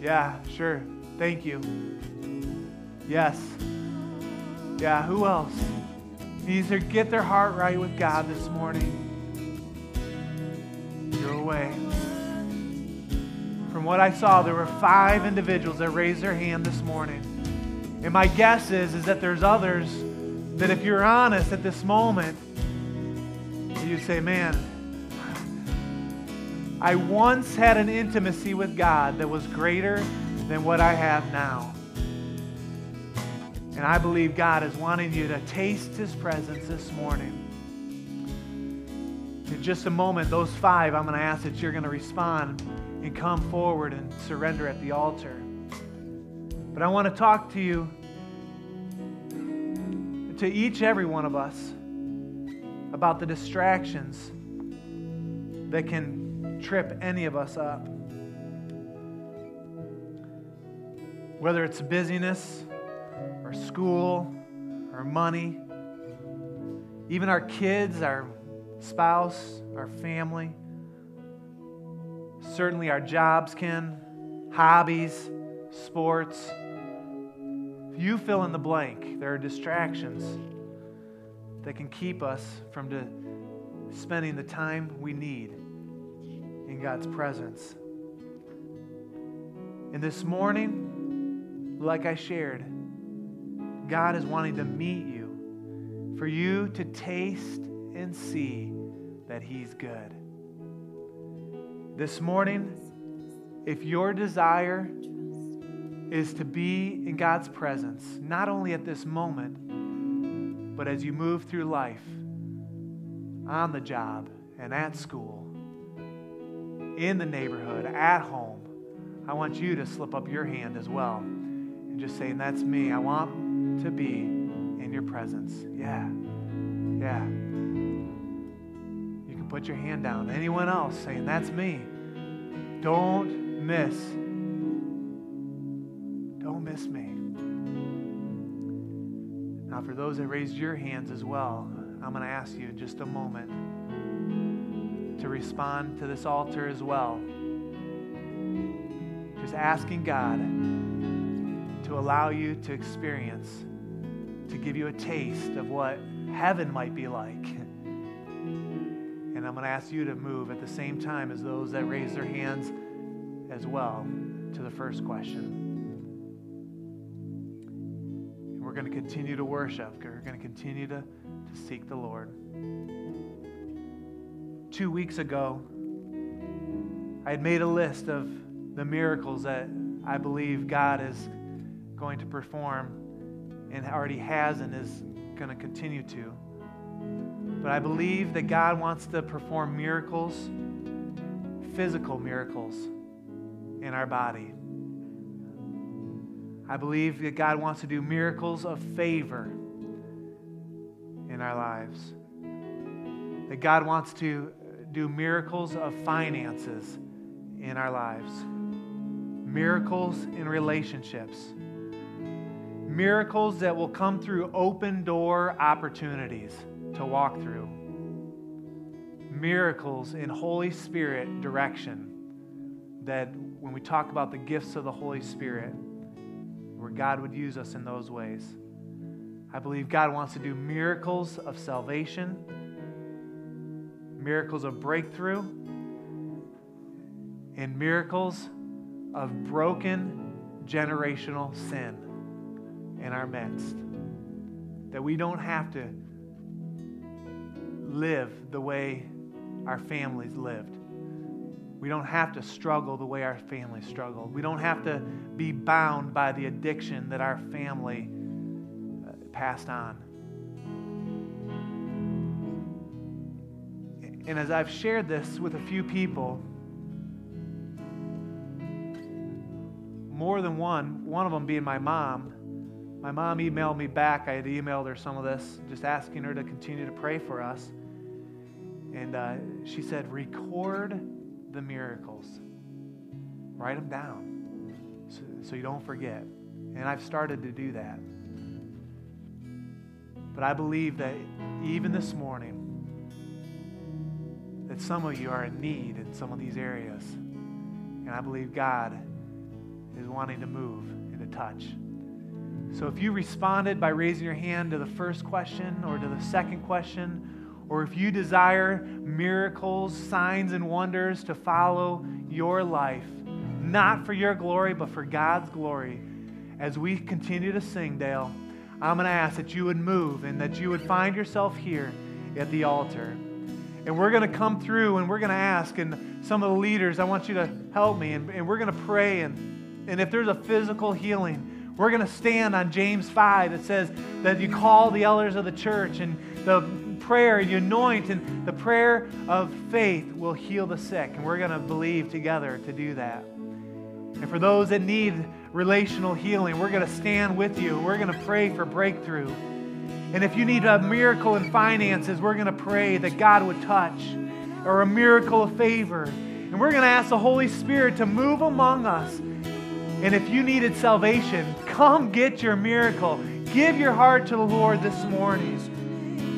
Yeah, sure. Thank you. Yes. Yeah, who else? Needs to get their heart right with God this morning. You're away. From what I saw, there were five individuals that raised their hand this morning. And my guess is, is that there's others that if you're honest at this moment, you say, man, I once had an intimacy with God that was greater than what I have now. And I believe God is wanting you to taste His presence this morning. In just a moment, those five, I'm going to ask that you're going to respond and come forward and surrender at the altar. But I want to talk to you, to each, every one of us, about the distractions that can trip any of us up. Whether it's busyness, or school, or money, even our kids, our spouse, our family. Certainly, our jobs can, hobbies, sports. You fill in the blank. There are distractions that can keep us from spending the time we need in God's presence. And this morning, like I shared, God is wanting to meet you, for you to taste and see that He's good. This morning, if your desire is to be in God's presence, not only at this moment, but as you move through life, on the job and at school, in the neighborhood, at home, I want you to slip up your hand as well and just say, That's me. I want to be in your presence. Yeah. Yeah. You can put your hand down. Anyone else saying, That's me. Don't miss. Don't miss me. For those that raised your hands as well, I'm going to ask you in just a moment to respond to this altar as well. Just asking God to allow you to experience, to give you a taste of what heaven might be like. And I'm going to ask you to move at the same time as those that raise their hands as well to the first question. We're going to continue to worship. We're going to continue to, to seek the Lord. Two weeks ago, I had made a list of the miracles that I believe God is going to perform and already has and is going to continue to. But I believe that God wants to perform miracles, physical miracles, in our body. I believe that God wants to do miracles of favor in our lives. That God wants to do miracles of finances in our lives, miracles in relationships, miracles that will come through open door opportunities to walk through, miracles in Holy Spirit direction. That when we talk about the gifts of the Holy Spirit, where God would use us in those ways. I believe God wants to do miracles of salvation, miracles of breakthrough, and miracles of broken generational sin in our midst. That we don't have to live the way our families lived. We don't have to struggle the way our family struggled. We don't have to be bound by the addiction that our family uh, passed on. And as I've shared this with a few people, more than one, one of them being my mom, my mom emailed me back. I had emailed her some of this, just asking her to continue to pray for us. And uh, she said, record the miracles. Write them down so, so you don't forget. And I've started to do that. But I believe that even this morning, that some of you are in need in some of these areas. And I believe God is wanting to move and to touch. So if you responded by raising your hand to the first question or to the second question, or if you desire miracles, signs, and wonders to follow your life, not for your glory, but for God's glory, as we continue to sing, Dale, I'm going to ask that you would move and that you would find yourself here at the altar. And we're going to come through and we're going to ask, and some of the leaders, I want you to help me, and, and we're going to pray. And, and if there's a physical healing, we're going to stand on James 5 that says that you call the elders of the church, and the prayer, you anoint, and the prayer of faith will heal the sick. And we're going to believe together to do that. And for those that need relational healing, we're going to stand with you. We're going to pray for breakthrough. And if you need a miracle in finances, we're going to pray that God would touch or a miracle of favor. And we're going to ask the Holy Spirit to move among us. And if you needed salvation, come get your miracle. Give your heart to the Lord this morning.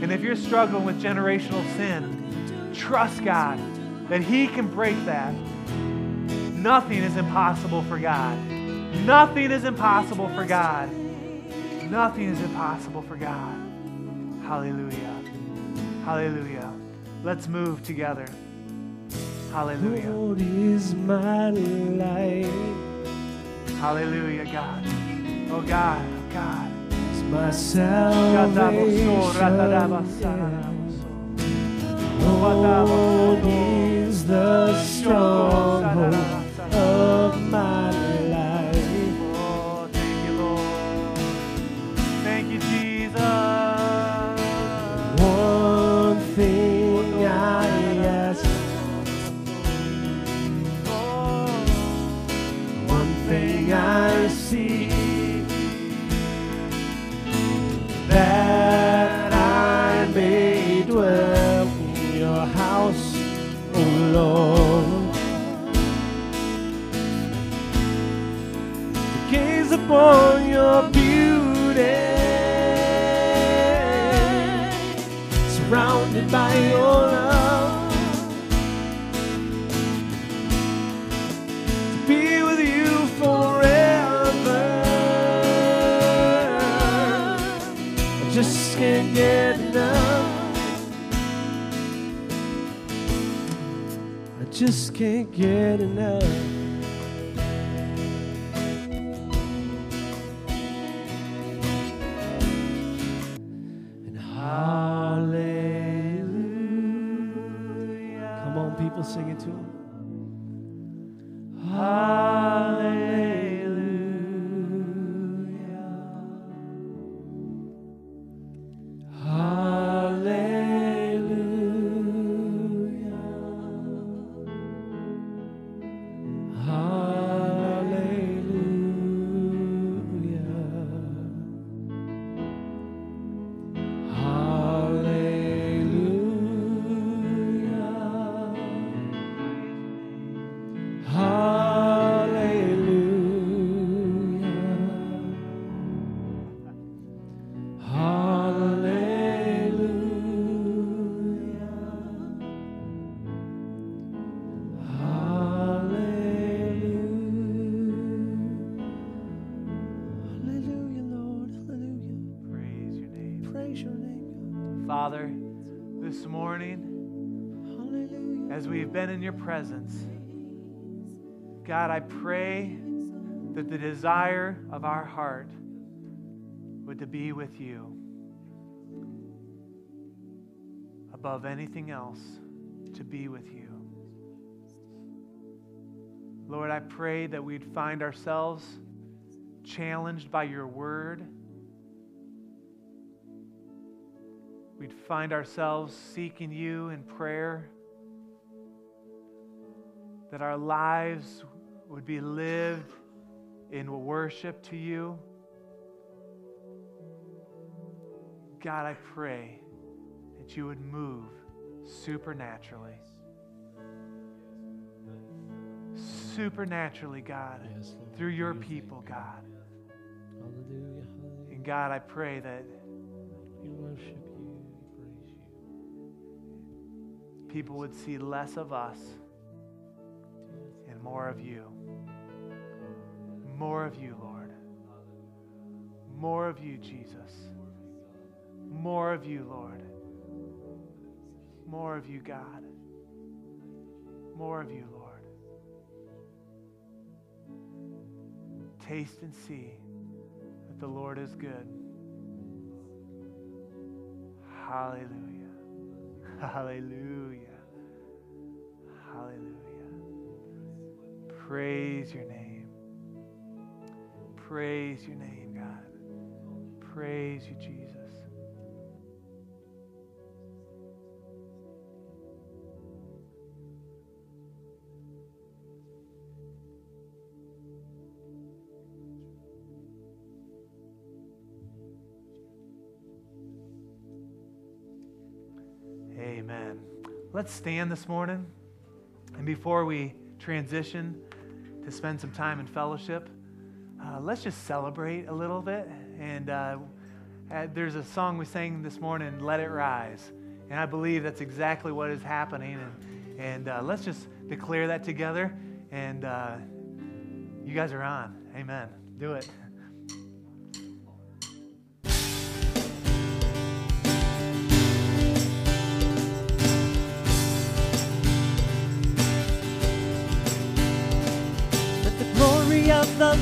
And if you're struggling with generational sin, trust God that He can break that. Nothing is impossible for God. Nothing is impossible for God. Nothing is impossible for God. Hallelujah. Hallelujah. Let's move together. Hallelujah. Lord is my light, Hallelujah, God. Oh God, oh God. My salvation. Lord is the stronghold of my life. Upon your beauty, surrounded by your love. To be with you forever. I just can't get enough. I just can't get enough. Presence, God, I pray that the desire of our heart would to be with you above anything else, to be with you. Lord, I pray that we'd find ourselves challenged by your word. We'd find ourselves seeking you in prayer. That our lives would be lived in worship to you. God, I pray that you would move supernaturally. Supernaturally, God, Yes, Lord. through your people, God. Hallelujah. Hallelujah. And God, I pray that We worship you. We praise you. people would see less of us more of you. More of you, Lord. More of you, Jesus. More of you, Lord. More of you, God. More of you, Lord. Taste and see that the Lord is good. Hallelujah. Hallelujah. Praise your name. Praise your name, God. Praise you, Jesus. Amen. Let's stand this morning. And before we transition to spend some time in fellowship, uh, let's just celebrate a little bit. And uh, uh, there's a song we sang this morning, Let It Rise. And I believe that's exactly what is happening. And, and uh, let's just declare that together. And uh, you guys are on. Amen. Do it.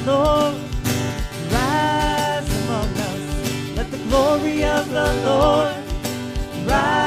Lord rise among us. Let the glory of the Lord rise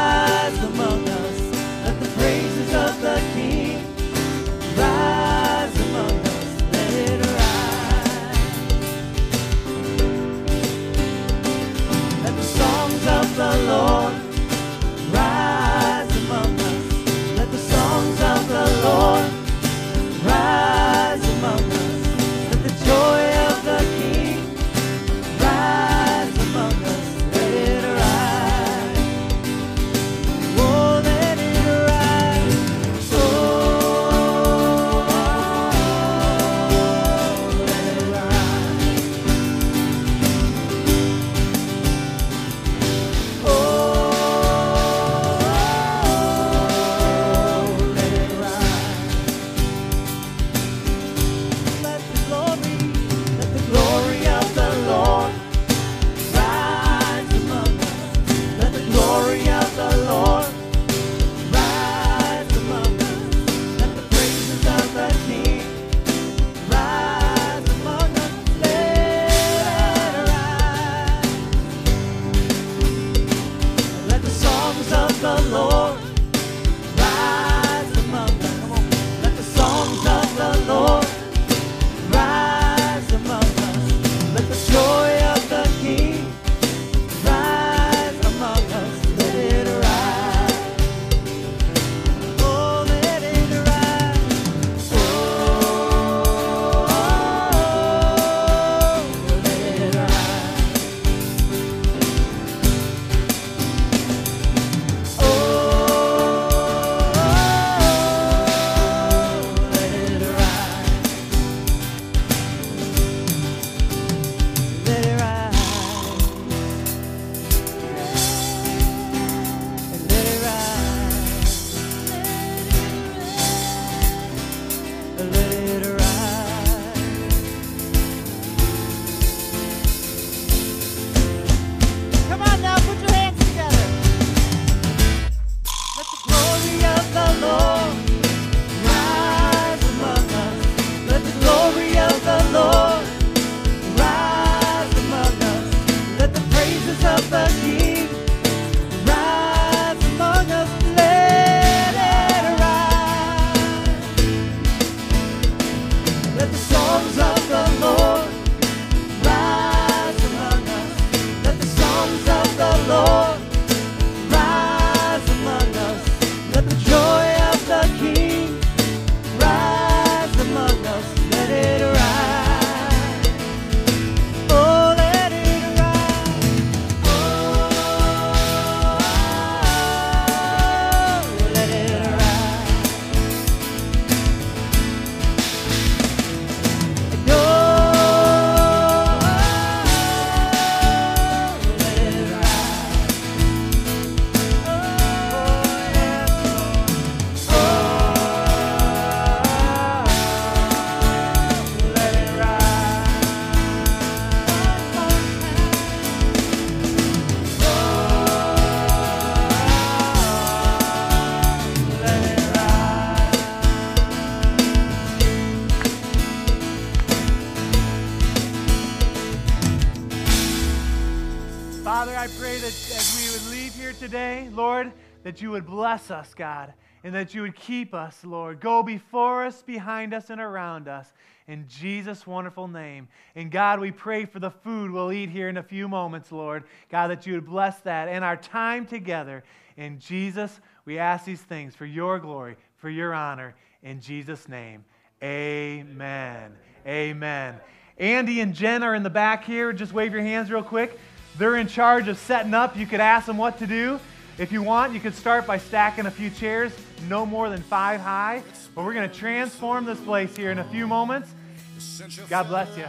that you would bless us, God, and that you would keep us, Lord. Go before us, behind us, and around us. In Jesus' wonderful name. And God, we pray for the food we'll eat here in a few moments, Lord. God, that you would bless that and our time together. In Jesus, we ask these things for your glory, for your honor. In Jesus' name, amen. Amen. Andy and Jen are in the back here. Just wave your hands real quick. They're in charge of setting up. You could ask them what to do. If you want, you could start by stacking a few chairs, no more than five high. But we're going to transform this place here in a few moments. God bless you.